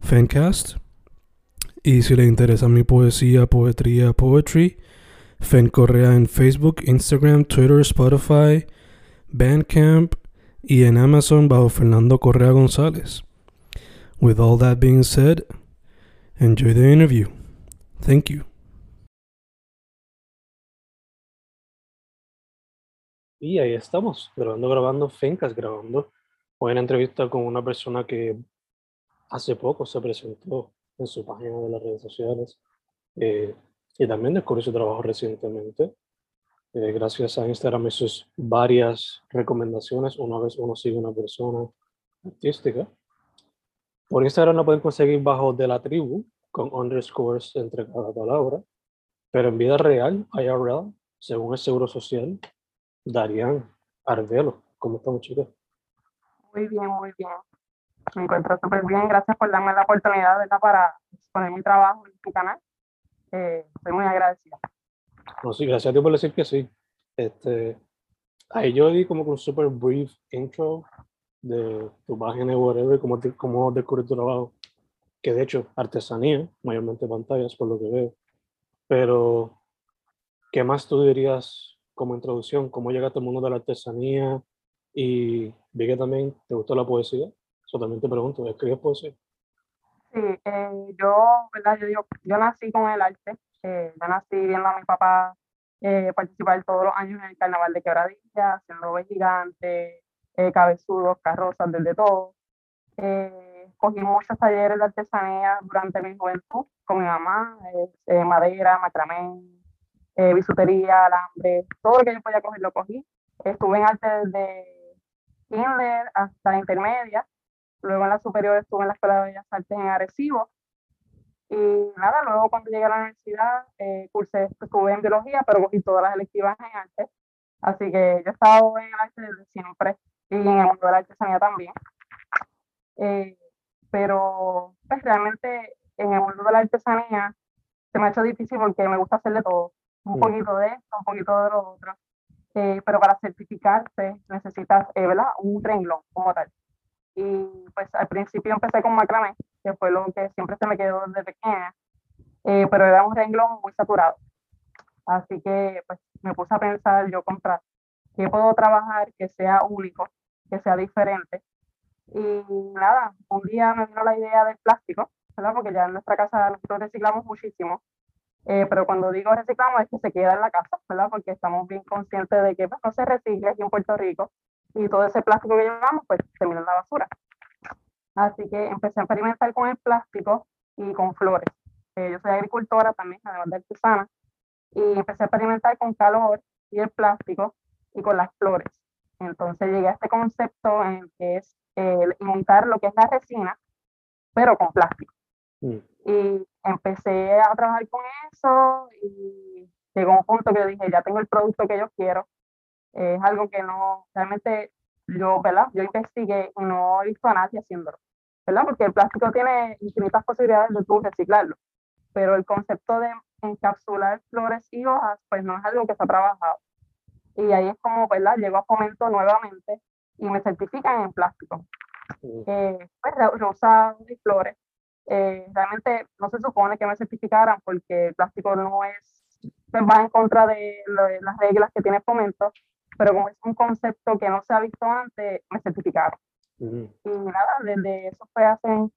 Fencast. Y si le interesa mi poesía, poetría, poetry, Fen Correa en Facebook, Instagram, Twitter, Spotify, Bandcamp y en Amazon bajo Fernando Correa González. With all that being said, enjoy the interview. Thank you. Y ahí estamos, grabando, grabando, Fencas grabando. Hoy entrevista con una persona que hace poco se presentó en su página de las redes sociales eh, y también descubrió su trabajo recientemente. Eh, gracias a Instagram y sus varias recomendaciones, una vez uno sigue una persona artística. Por Instagram la pueden conseguir bajo de la tribu, con underscores entre cada palabra, pero en vida real, IRL, según el Seguro Social, Darían Arvelo. ¿Cómo estamos, chicos? Muy bien, muy bien. Me encuentro súper bien. Gracias por darme la oportunidad ¿verdad? para exponer mi trabajo en tu canal. Eh, estoy muy agradecida. No, sí, gracias a ti por decir que sí. Este, ahí yo di como un super brief intro de tu página whatever, cómo, te, cómo descubrir tu trabajo. Que de hecho, artesanía, mayormente pantallas, por lo que veo. Pero, ¿qué más tú dirías como introducción? ¿Cómo llegaste al mundo de la artesanía? Y vi que también te gustó la poesía. Eso también te pregunto, ¿escribes poesía? Sí, eh, yo, ¿verdad? Yo, digo, yo nací con el arte. Eh, yo nací viendo a mi papá eh, participar todos los años en el carnaval de Quebradilla, haciendo gigantes, eh, cabezudos, carrozas, desde todo. Cogí muchos talleres de artesanía durante mi juventud con mi mamá, madera, macramé, bisutería, alambre, todo lo que yo podía coger lo cogí. Estuve en arte desde kinder hasta intermedia. Luego en la superior estuve en la Escuela de Bellas Artes en Arecibo. Y nada, luego cuando llegué a la universidad, eh, cursé, estuve en biología, pero cogí todas las electivas en arte. Así que yo he estado en el arte desde siempre y en el mundo de la artesanía también. Eh, pero pues realmente en el mundo de la artesanía se me ha hecho difícil porque me gusta hacer de todo, un poquito de esto, un poquito de lo otro. Eh, pero para certificarse necesitas, eh, ¿verdad? Un renglón como tal. Y pues al principio empecé con macramé, que fue lo que siempre se me quedó desde pequeña, eh, pero era un renglón muy saturado. Así que pues me puse a pensar yo contra qué puedo trabajar que sea único, que sea diferente. Y nada, un día me vino la idea del plástico, ¿verdad? Porque ya en nuestra casa nosotros reciclamos muchísimo. Eh, pero cuando digo reciclamos es que se queda en la casa, ¿verdad? Porque estamos bien conscientes de que pues, no se recicla aquí en Puerto Rico y todo ese plástico que llevamos pues termina en la basura. Así que empecé a experimentar con el plástico y con flores. Eh, yo soy agricultora también, además de artesana, y empecé a experimentar con calor y el plástico y con las flores. Entonces llegué a este concepto en que es eh, montar lo que es la resina, pero con plástico. Mm. Y empecé a trabajar con eso y llegó un punto que dije, ya tengo el producto que yo quiero. Es algo que no, realmente yo, ¿verdad? Yo investigué y no he visto a nadie haciéndolo, ¿verdad? Porque el plástico tiene infinitas posibilidades de tú reciclarlo, pero el concepto de encapsular flores y hojas, pues no es algo que se ha trabajado. Y ahí es como, ¿verdad? Llego a Fomento nuevamente y me certifican en plástico. Eh, pues rosados y flores. Eh, realmente no se supone que me certificaran porque el plástico no es, pues va en contra de, de las reglas que tiene Fomento, pero como es un concepto que no se ha visto antes, me certificaron. Ujú. Y nada, desde eso fue hace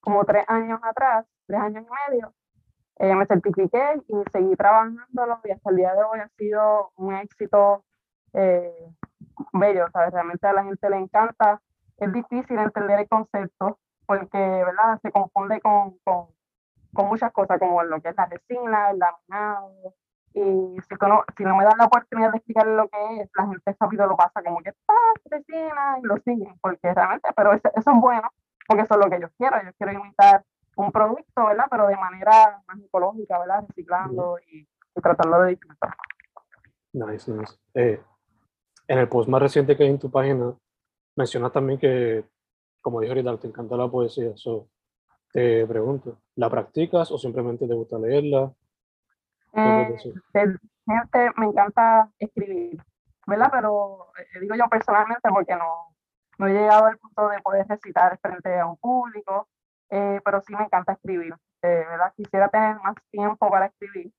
como tres años atrás, tres años y medio, eh, me certifiqué y seguí trabajándolo y hasta el día de hoy ha sido un éxito eh, bello, ¿sabes? Realmente a la gente le encanta. Es difícil entender el concepto porque, ¿verdad? Se confunde con, con, con muchas cosas como lo que es la resina, el laminado, y si, no, si no me dan la oportunidad de explicar lo que es, la gente rápido lo pasa como que está resina y lo siguen, porque realmente, pero eso, eso, es bueno, porque eso es lo que yo quiero, yo quiero imitar un producto, ¿verdad? Pero de manera más ecológica, ¿verdad? Reciclando y, y tratando de disfrutar. Nice, nice. Eh, en el post más reciente que hay en tu página, mencionas también que, como dije ahorita, te encanta la poesía. So, te pregunto, ¿la practicas o simplemente te gusta leerla? Eh, gente, me encanta escribir, ¿verdad? Pero eh, digo yo personalmente porque no, no he llegado al punto de poder recitar frente a un público, eh, pero sí me encanta escribir, ¿verdad? Quisiera tener más tiempo para escribir,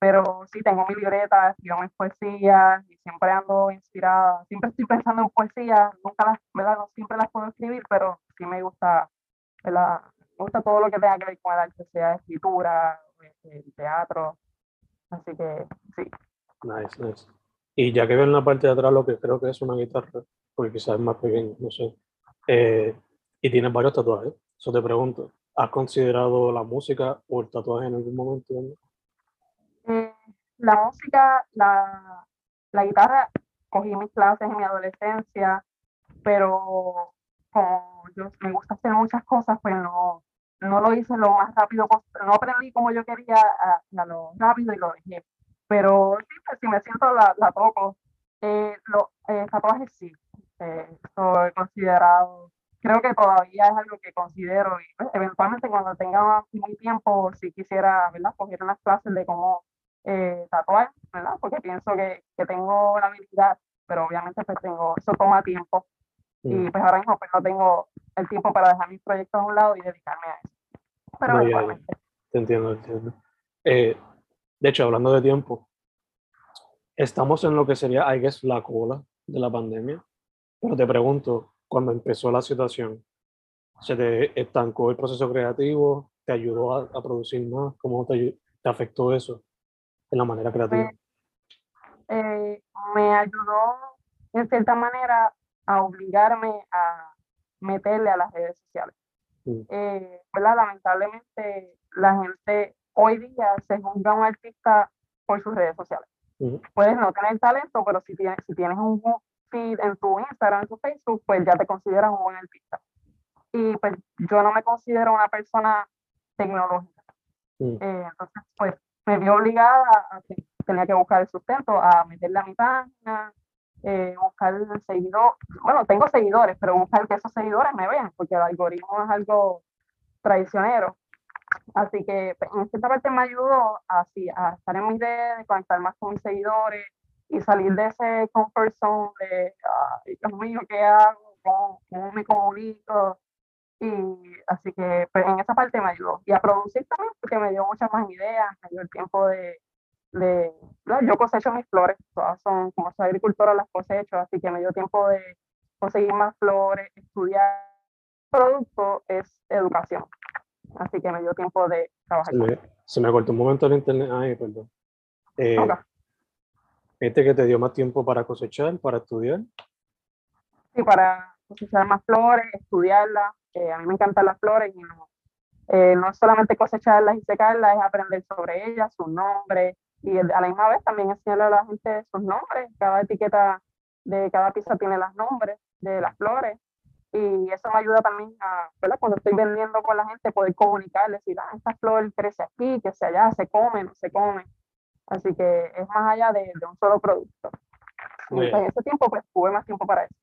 pero sí tengo mi libreta, escribo mis poesías y siempre ando inspirada, siempre estoy pensando en poesías, nunca las, ¿verdad? No siempre las puedo escribir, pero sí me gusta, ¿verdad? Me gusta todo lo que tenga que ver con el arte, sea escritura, el teatro. Así que sí. Nice, nice. Y ya que veo en la parte de atrás lo que creo que es una guitarra, porque quizás es más pequeño, no sé. Eh, y tienes varios tatuajes. Eso te pregunto, ¿has considerado la música o el tatuaje en algún momento? Eh, la música, la, la guitarra, cogí mis clases en mi adolescencia, pero como yo me gusta hacer muchas cosas, pues no, no lo hice lo más rápido posible, no aprendí como yo quería a, lo rápido y lo dejé. Pero sí, pues, si me siento la, la toco. Eh, los eh, tatuajes sí, eh, estoy considerado, creo que todavía es algo que considero y pues, eventualmente cuando tenga muy tiempo, si quisiera, ¿verdad? Coger unas clases de cómo eh, tatuar, ¿verdad? Porque pienso que, que, tengo la habilidad, pero obviamente pues tengo, eso toma tiempo. Y mm. pues ahora mismo pues no tengo el tiempo para dejar mis proyectos a un lado y dedicarme a eso. Pero no, Te entiendo, entiendo. Eh, de hecho, hablando de tiempo, estamos en lo que sería, I guess, la cola de la pandemia. Pero te pregunto, cuando empezó la situación, ¿se te estancó el proceso creativo? ¿Te ayudó a, a producir más? ¿Cómo te, te, afectó eso en la manera creativa? eh, me ayudó, en cierta manera, a obligarme a meterle a las redes sociales. Eh, lamentablemente la gente hoy día se juzga a un artista por sus redes sociales. Puedes no tener talento, pero si tienes, si tienes un feed en tu Instagram, en tu Facebook, pues ya te consideras un buen artista. Y pues yo no me considero una persona tecnológica. Eh, entonces, pues me vi obligada a que tenía que buscar el sustento, a meterle a mi página, eh, buscar el seguidor, bueno, tengo seguidores, pero buscar que esos seguidores me vean, porque el algoritmo es algo traicionero. Así que pues, en esta parte me ayudó así, a estar en mis redes, conectar más con mis seguidores y salir de ese comfort zone de, ay, Dios mío, ¿qué hago? ¿Cómo, cómo me comunico? Y así que pues, en esa parte me ayudó. Y a producir también, porque me dio muchas más ideas, me dio el tiempo de, de, yo cosecho mis flores, todas son, como soy agricultora, las cosecho, así que me dio tiempo de conseguir más flores, estudiar. El producto es educación, así que me dio tiempo de trabajar. Se me, se me cortó un momento en internet, ay, perdón. Eh, ¿Este que te dio más tiempo para cosechar, para estudiar? Sí, para cosechar más flores, estudiarlas. Eh, a mí me encantan las flores y no, eh, no solamente cosecharlas y secarlas, es aprender sobre ellas, sus nombres, y a la misma vez también enseñarle a la gente sus nombres. Cada etiqueta de cada pieza tiene los nombres de las flores y eso me ayuda también a, ¿verdad? Cuando estoy vendiendo con la gente, poder comunicar, decir, ah, esta flor crece aquí, que se allá, se come, no se come. Así que es más allá de, de un solo producto. Y en ese tiempo, pues tuve más tiempo para eso.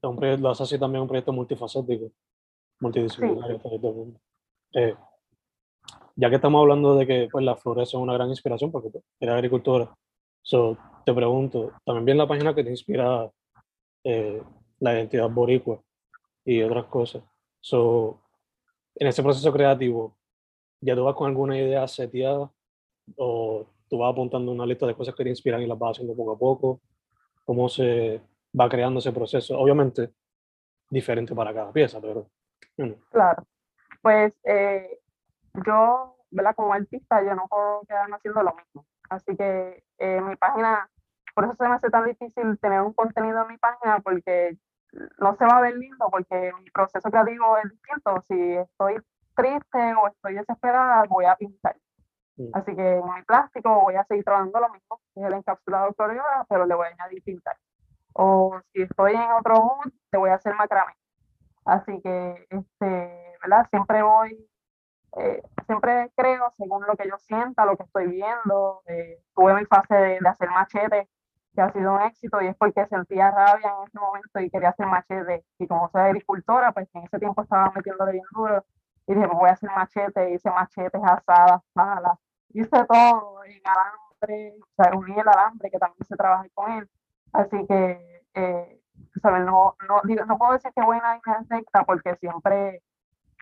Proyecto, lo hace así también un proyecto multifacético, multidisciplinario. Sí. Eh, ya que estamos hablando de que pues, las flores son una gran inspiración, porque pues, eres agricultora, so, te pregunto, también vi en la página que te inspira eh, la identidad boricua y otras cosas. So, en ese proceso creativo, ¿ya tú vas con alguna idea seteada o tú vas apuntando una lista de cosas que te inspiran y las vas haciendo poco a poco? ¿Cómo se va creando ese proceso? Obviamente, diferente para cada pieza, pero Claro. Pues eh, yo, ¿verdad? Como artista, yo no puedo quedarme haciendo lo mismo. Así que eh, mi página, por eso se me hace tan difícil tener un contenido en mi página, porque no se va a ver lindo, porque mi proceso creativo es distinto. Si estoy triste o estoy desesperada, voy a pintar. Así que en mi plástico voy a seguir trabajando lo mismo, que es el encapsulado Florida, pero le voy a añadir pintar. O si estoy en otro mood, te voy a hacer macramé. Así que, este, ¿verdad? Siempre voy, eh, siempre creo según lo que yo sienta, lo que estoy viendo. Eh, tuve mi fase de, de, hacer machete, que ha sido un éxito, y es porque sentía rabia en ese momento y quería hacer machete. Y como soy agricultora, pues en ese tiempo estaba metiéndole bien duro. Y dije, pues voy a hacer machete, hice machetes, asadas, palas, hice todo en alambre, o sea, uní el alambre, que también se trabaja con él. Así que, eh, ¿sabes? No, no, no puedo decir que la línea recta porque siempre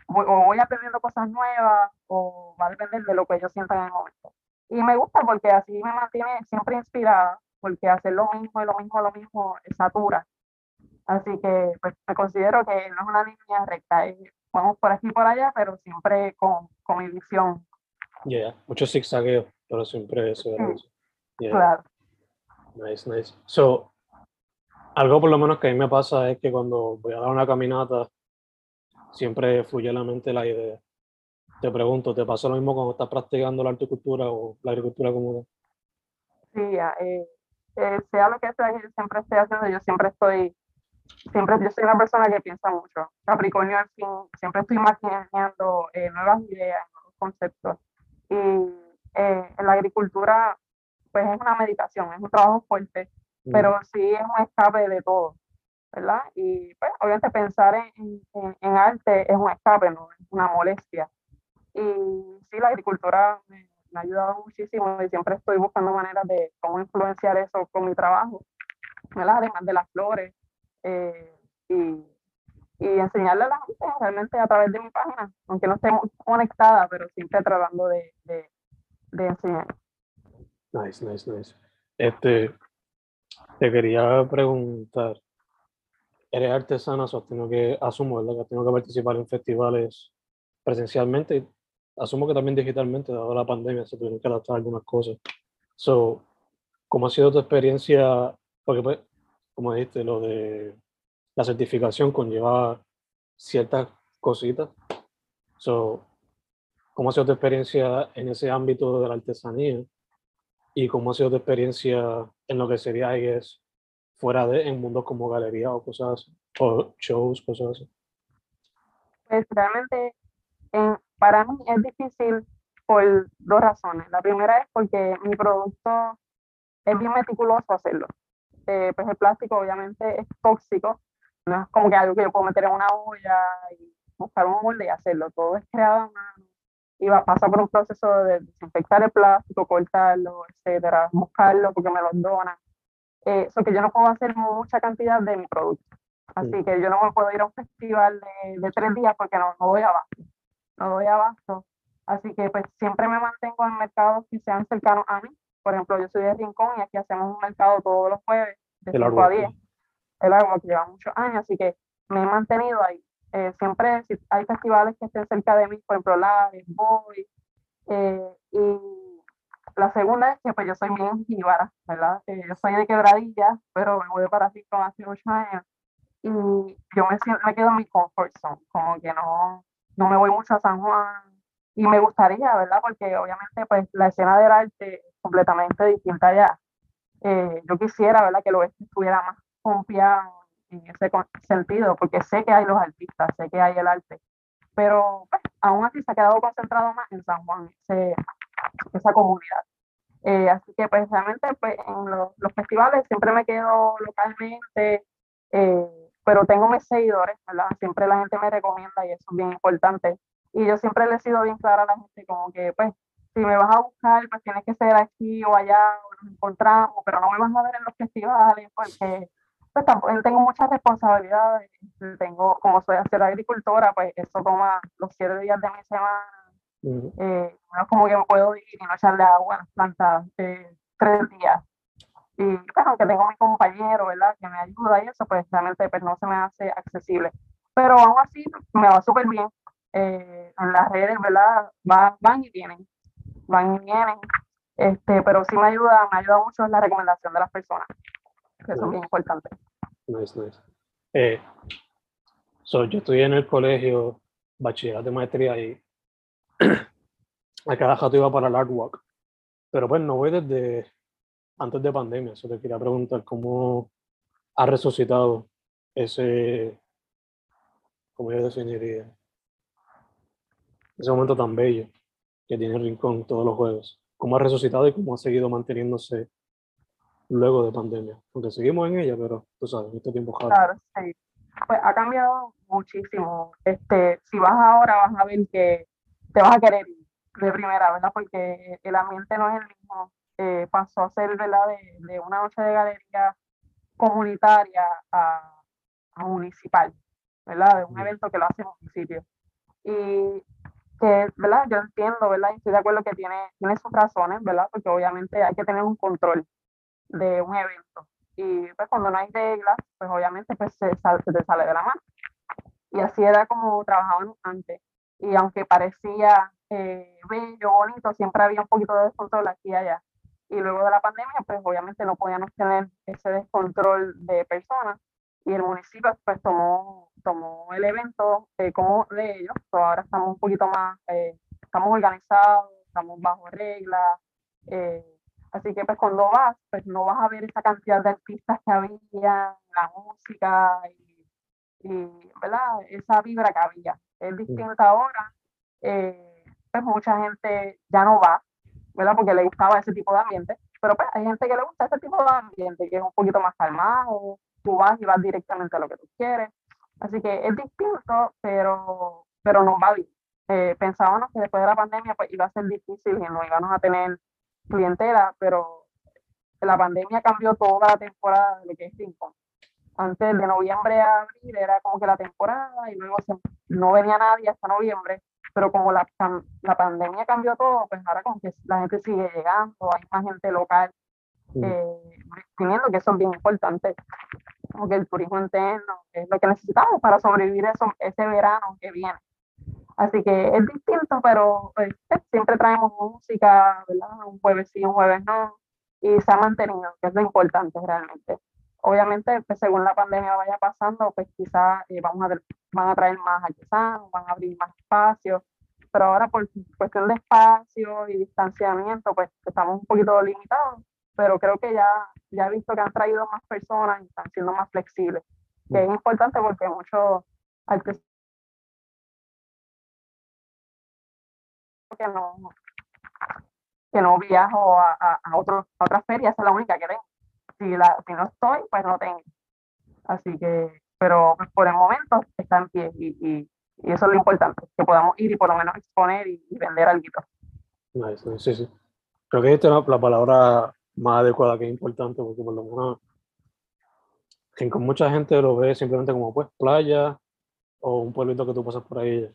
voy, o voy aprendiendo cosas nuevas o va a depender de lo que yo sienta en el momento. Y me gusta porque así me mantiene siempre inspirada, porque hacer lo mismo y lo mismo, lo mismo es satura. Así que pues, me considero que no es una línea recta, vamos por aquí y por allá, pero siempre con, con mi visión. Ya, yeah, mucho zigzagueo, pero siempre eso. Claro. Nice, nice. So, algo por lo menos que a mí me pasa es que cuando voy a dar una caminata, siempre fluye en la mente la idea. Te pregunto, ¿te pasa lo mismo cuando estás practicando la horticultura o la agricultura común? Sí, eh, eh, sea lo que sea que siempre estoy haciendo, yo siempre estoy, siempre, yo soy una persona que piensa mucho. Capricornio al fin, siempre estoy imaginando eh, nuevas ideas, nuevos conceptos. Y en la agricultura pues es una meditación, es un trabajo fuerte, mm. pero sí es un escape de todo, ¿verdad? Y pues obviamente pensar en, en, arte es un escape, no es una molestia. Y sí, la agricultura me, ha ayudado muchísimo y siempre estoy buscando maneras de cómo influenciar eso con mi trabajo, ¿verdad? Además de las flores. Eh, y, y enseñarle a la gente realmente a través de mi página, aunque no esté conectada, pero siempre tratando de, de, de enseñar. Nice, nice, nice. Este, te quería preguntar, eres artesana, o tengo que, asumo, ¿verdad? Que tengo que participar en festivales presencialmente, asumo que también digitalmente, dado la pandemia, se tuvieron que adaptar algunas cosas. So, ¿cómo ha sido tu experiencia? Porque, pues, como dijiste, lo de la certificación conlleva ciertas cositas. So, ¿Cómo ha sido tu experiencia en ese ámbito de la artesanía? y cómo ha sido tu experiencia en lo que sería es fuera de en mundos como galería o cosas así, o shows, cosas así. Pues realmente para mí es difícil por dos razones. La primera es porque mi producto es bien meticuloso hacerlo. Eh, pues el plástico obviamente es tóxico, no es como que algo que yo puedo meter en una olla y buscar un molde y hacerlo. Todo es creado a mano y va, pasa por un proceso de desinfectar el plástico, cortarlo, etcétera, buscarlo porque me lo donan. Eso eh, que yo no puedo hacer mucha cantidad de mi producto. Así que yo no me puedo ir a un festival de, de tres días porque no, no doy abasto. No doy abasto. Así que pues siempre me mantengo en mercados que sean cercanos a mí. Por ejemplo, yo soy de Rincón y aquí hacemos un mercado todos los jueves de 5 a 10. El agua que lleva muchos años, así que me he mantenido ahí. Eh, siempre si hay festivales que estén cerca de mí, por ejemplo, la voy. Eh, y la segunda es que pues yo soy bien jíbara, ¿verdad? Eh, yo soy de quebradilla, pero me voy para Rincón hace ocho años. Y yo me, me quedo en mi comfort zone, como que no, no me voy mucho a San Juan. Y me gustaría, ¿verdad? Porque obviamente pues la escena del arte es completamente distinta allá. yo quisiera, ¿verdad? Que lo estuviera más confiado en ese sentido, porque sé que hay los artistas, sé que hay el arte, pero pues, aún así se ha quedado concentrado más en San Juan, esa comunidad. Eh, así que pues realmente pues, en los, festivales siempre me quedo localmente, eh, pero tengo mis seguidores, ¿verdad? Siempre la gente me recomienda y eso es bien importante. Y yo siempre le he sido bien clara a la gente como que pues si me vas a buscar pues tienes que ser aquí o allá o nos encontramos, pero no me vas a ver en los festivales porque pues tampoco tengo muchas responsabilidades. Tengo, como soy hacer agricultora, pues eso toma los siete días de mi semana. Eh, no es como que me puedo ir y no echarle agua a las plantas eh, tres días. Y pues, aunque tengo mi compañero, ¿verdad? Que me ayuda y eso, pues realmente pues, no se me hace accesible. pero aún así me va súper bien. Eh, en las redes, ¿verdad? Va, van y vienen, van y vienen, este, pero sí me ayuda, me ayuda mucho la recomendación de las personas, que eso es bien importante. Nice, nice. Eh, so, yo estoy en el colegio, bachillerato de maestría y a cada rato iba para el art walk, pero pues no voy desde antes de pandemia, eso te quería preguntar cómo ha resucitado ese, ¿cómo yo definiría? Ese momento tan bello que tiene el Rincón todos los juegos. ¿Cómo ha resucitado y cómo ha seguido manteniéndose luego de pandemia? Aunque seguimos en ella, pero tú sabes, en este tiempo Claro, sí. Pues ha cambiado muchísimo. Este, si vas ahora vas a ver que te vas a querer ir de primera, ¿verdad? Porque el ambiente no es el mismo. Eh, pasó a ser, ¿verdad? De, de, una noche de galería comunitaria a, a municipal, ¿verdad? De un evento que lo hace el municipio. Y que, ¿verdad? Yo entiendo, ¿verdad? Y estoy de acuerdo que tiene, tiene sus razones, ¿verdad? Porque obviamente hay que tener un control de un evento. Y pues cuando no hay reglas, pues obviamente pues se, se te sale de la mano. Y así era como trabajaban antes. Y aunque parecía eh, bello, bonito, siempre había un poquito de descontrol aquí y allá. Y luego de la pandemia, pues obviamente no podíamos tener ese descontrol de personas y el municipio pues tomó, tomó el evento eh, como de ellos. ahora estamos un poquito más, eh, estamos organizados, estamos bajo reglas. Así que pues cuando vas, pues no vas a ver esa cantidad de artistas que había, la música y, y ¿verdad? esa vibra que había. Es distinta ahora. pues mucha gente ya no va, ¿verdad? Porque le gustaba ese tipo de ambiente. Pero pues hay gente que le gusta ese tipo de ambiente, que es un poquito más calmado, tú vas y vas directamente a lo que tú quieres. Así que es distinto, pero, pero nos va bien. Eh, pensábamos que después de la pandemia pues, iba a ser difícil y no íbamos a tener clientela, pero la pandemia cambió toda la temporada de lo que es Rincón. Antes de noviembre a abril era como que la temporada y luego no venía nadie hasta noviembre, pero como la, la pandemia cambió todo, pues ahora como que la gente sigue llegando, hay más gente local eh, teniendo que eso es bien importante porque el turismo interno es lo que necesitamos para sobrevivir eso, ese verano que viene. Así que es distinto, pero pues, siempre traemos música, ¿verdad? Un jueves sí, un jueves no, y se ha mantenido, que es lo importante realmente. Obviamente, pues, según la pandemia vaya pasando, pues quizás eh, vamos a, van a traer más artesanos, van a abrir más espacios, pero ahora por cuestión de espacio y distanciamiento, pues estamos un poquito limitados, pero creo que ya, ya he visto que han traído más personas y están siendo más flexibles, que es importante porque muchos artesanos que no, que no viajo a, a, a, a otras ferias, es la única que tengo. Si, la, si no estoy, pues no tengo. Así que, pero por el momento está en pie y, y, y, eso es lo importante, que podamos ir y por lo menos exponer y, y vender algo. Nice, sí, sí. Creo que esta es la palabra más adecuada que es importante, porque por lo menos que con mucha gente lo ve simplemente como pues playa o un pueblito que tú pasas por ahí.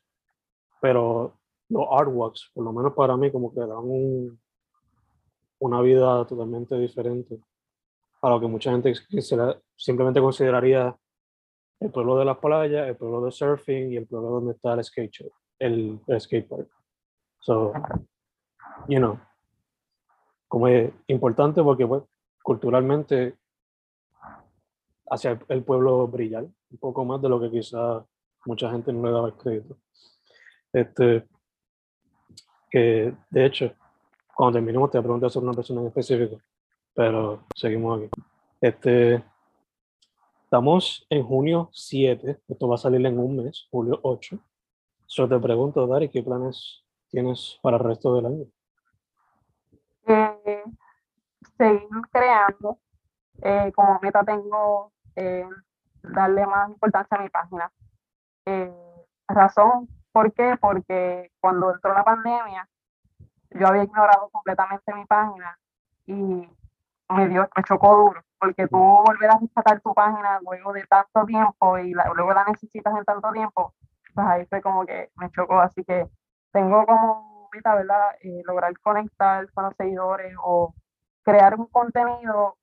Pero los artworks, por lo menos para mí, como que dan un, una vida totalmente diferente a lo que mucha gente simplemente consideraría el pueblo de las playas, el pueblo de surfing y el pueblo donde está el skate el, el park. So, you know, como es importante porque pues, culturalmente hacia el pueblo brillar un poco más de lo que quizá mucha gente no le daba el crédito. Este, que de hecho, cuando terminemos te preguntar sobre una persona en específico, pero seguimos aquí. Este, estamos en junio 7, esto va a salir en un mes, julio 8. Solo te pregunto, Dari, ¿qué planes tienes para el resto del año? eh, seguir creando. Eh, como meta tengo eh, darle más importancia a mi página. Eh, razón, ¿por qué? Porque cuando entró la pandemia, yo había ignorado completamente mi página y me dio, me chocó duro, porque tú volver a rescatar tu página luego de tanto tiempo y luego la necesitas en tanto tiempo, pues ahí fue como que me chocó, así que tengo como ¿verdad? Eh, lograr conectar con los seguidores o crear un contenido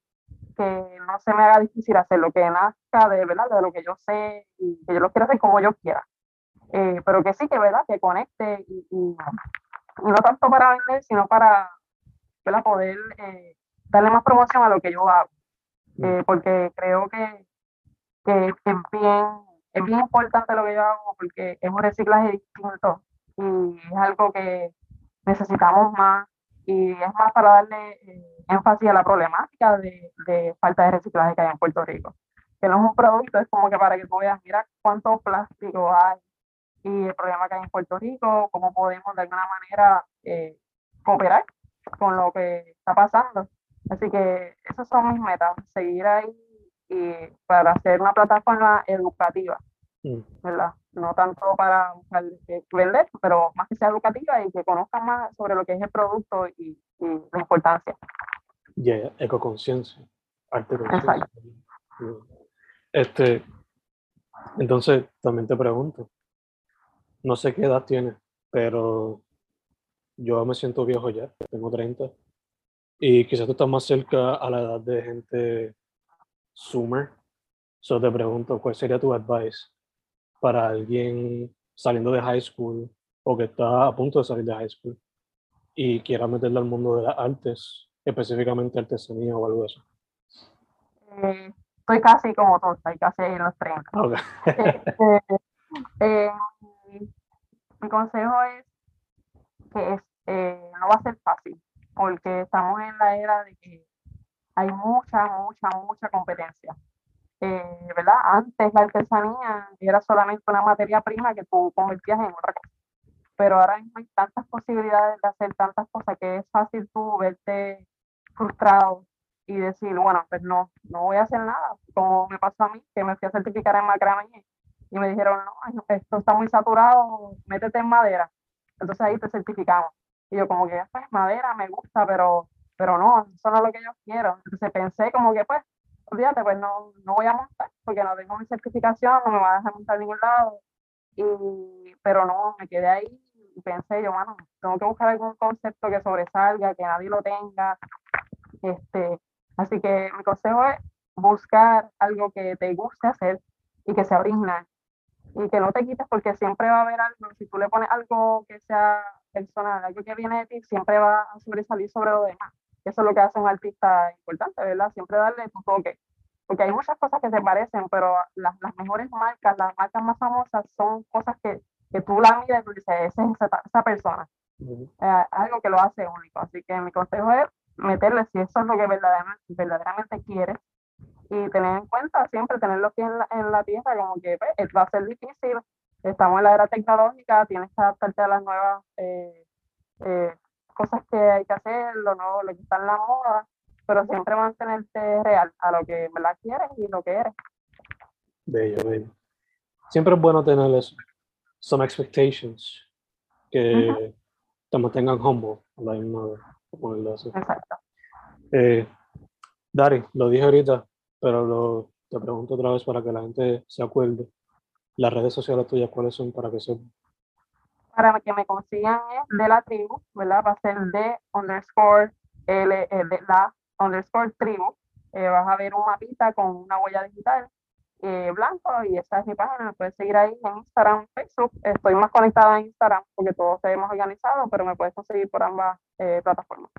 que no se me haga difícil hacer lo que nazca de, ¿verdad? de lo que yo sé y que yo lo quiero hacer como yo quiera. Eh, pero que sí, que verdad, que conecte y, y, no tanto para vender, sino para ¿verdad? poder eh, darle más promoción a lo que yo hago. Mm. Eh, porque creo que, que, es, bien, es bien importante lo que yo hago porque es un reciclaje distinto y es algo que necesitamos más y es más para darle eh, énfasis a la problemática de, de, falta de reciclaje que hay en Puerto Rico. Que no es un producto, es como que para que tú veas, mira cuánto plástico hay y el problema que hay en Puerto Rico, cómo podemos de alguna manera eh, cooperar con lo que está pasando. Así que esas son mis metas, seguir ahí y para hacer una plataforma educativa, mm. ¿verdad? No tanto para vender, pero más que sea educativa y que conozcan más sobre lo que es el producto y, la importancia. Yeah, ecoconciencia, arte conciencia. Este, entonces, también te pregunto, no sé qué edad tienes, pero yo me siento viejo ya, tengo 30 y quizás tú estás más cerca a la edad de gente Zoomer. So te pregunto, ¿cuál sería tu advice para alguien saliendo de high school o que está a punto de salir de high school y quiera meterle al mundo de las artes, específicamente artesanía o algo de eso? Eh, estoy casi como tú, estoy casi en los 30. Eh, eh, mi consejo es que no va a ser fácil porque estamos en la era de que hay mucha, mucha, mucha competencia. Eh, ¿verdad? Antes la artesanía era solamente una materia prima que tú convertías en otra cosa. Pero ahora hay tantas posibilidades de hacer tantas cosas que es fácil tú verte frustrado y decir, bueno, pues no, no voy a hacer nada. Como me pasó a mí, que me fui a certificar en macramé y me dijeron, no, esto está muy saturado, métete en madera. Entonces ahí te certificamos. Y yo como que, pues madera me gusta, pero, pero no, eso no es lo que yo quiero. Entonces pensé como que, pues, olvídate, pues no, no voy a montar porque no tengo mi certificación, no me va a dejar montar a ningún lado. Y, pero no, me quedé ahí y pensé yo, bueno, tengo que buscar algún concepto que sobresalga, que nadie lo tenga. Este, así que mi consejo es buscar algo que te guste hacer y que sea original y que no te quites porque siempre va a haber algo, si tú le pones algo que sea personal, algo que viene de ti, siempre va a sobresalir sobre lo demás. Eso es lo que hace un artista importante, ¿verdad? Siempre darle tu toque. Porque hay muchas cosas que se parecen, pero las, las mejores marcas, las marcas más famosas son cosas que, que tú la miras y tú dices, esa es esa, persona. Eh, algo que lo hace único. Así que mi consejo es meterle si eso es lo que verdaderamente, verdaderamente quieres y tener en cuenta siempre tenerlo aquí en la, en la tierra, como que pues, va a ser difícil, estamos en la era tecnológica, tienes que adaptarte a las nuevas eh, eh, cosas que hay que hacer, lo, nuevo, lo que está en la moda, pero siempre mantenerte real a lo que verdad quieres y lo que eres. Bello, bello. Siempre es bueno tener eso, some expectations, que te mantengan humble, la misma Exacto. Eh, Dari, lo dije ahorita, pero lo, te pregunto otra vez para que la gente se acuerde. Las redes sociales tuyas, ¿cuáles son para que se... Para que me consigan es de la tribu, ¿verdad? Va a ser de underscore L, eh, de la underscore tribu. Eh, vas a ver un mapita con una huella digital eh, blanco y esa es mi página. Me puedes seguir ahí en Instagram, Facebook. Estoy más conectada en Instagram porque todos tenemos organizado, pero me puedes conseguir por ambas plataformas.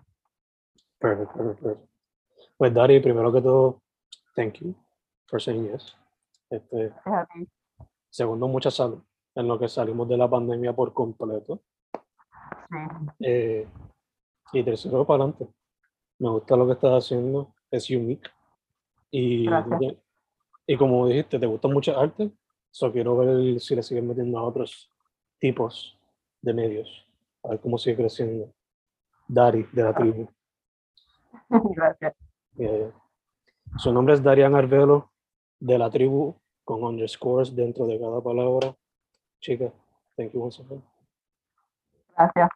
Perfecto, perfecto. Pues Dari, primero que todo, thank you for saying yes. Este, Segundo, mucha salud en lo que salimos de la pandemia por completo. Eh, y tercero, para adelante. Me gusta lo que estás haciendo, es unique. Y, y como dijiste, te gusta mucho arte, so quiero ver si le siguen metiendo a otros tipos de medios, a ver cómo sigue creciendo. Dari, de la tribu. Gracias. su nombre es Darian Arvelo, de la tribu con underscores dentro de cada palabra. Chica, thank you once again. Gracias.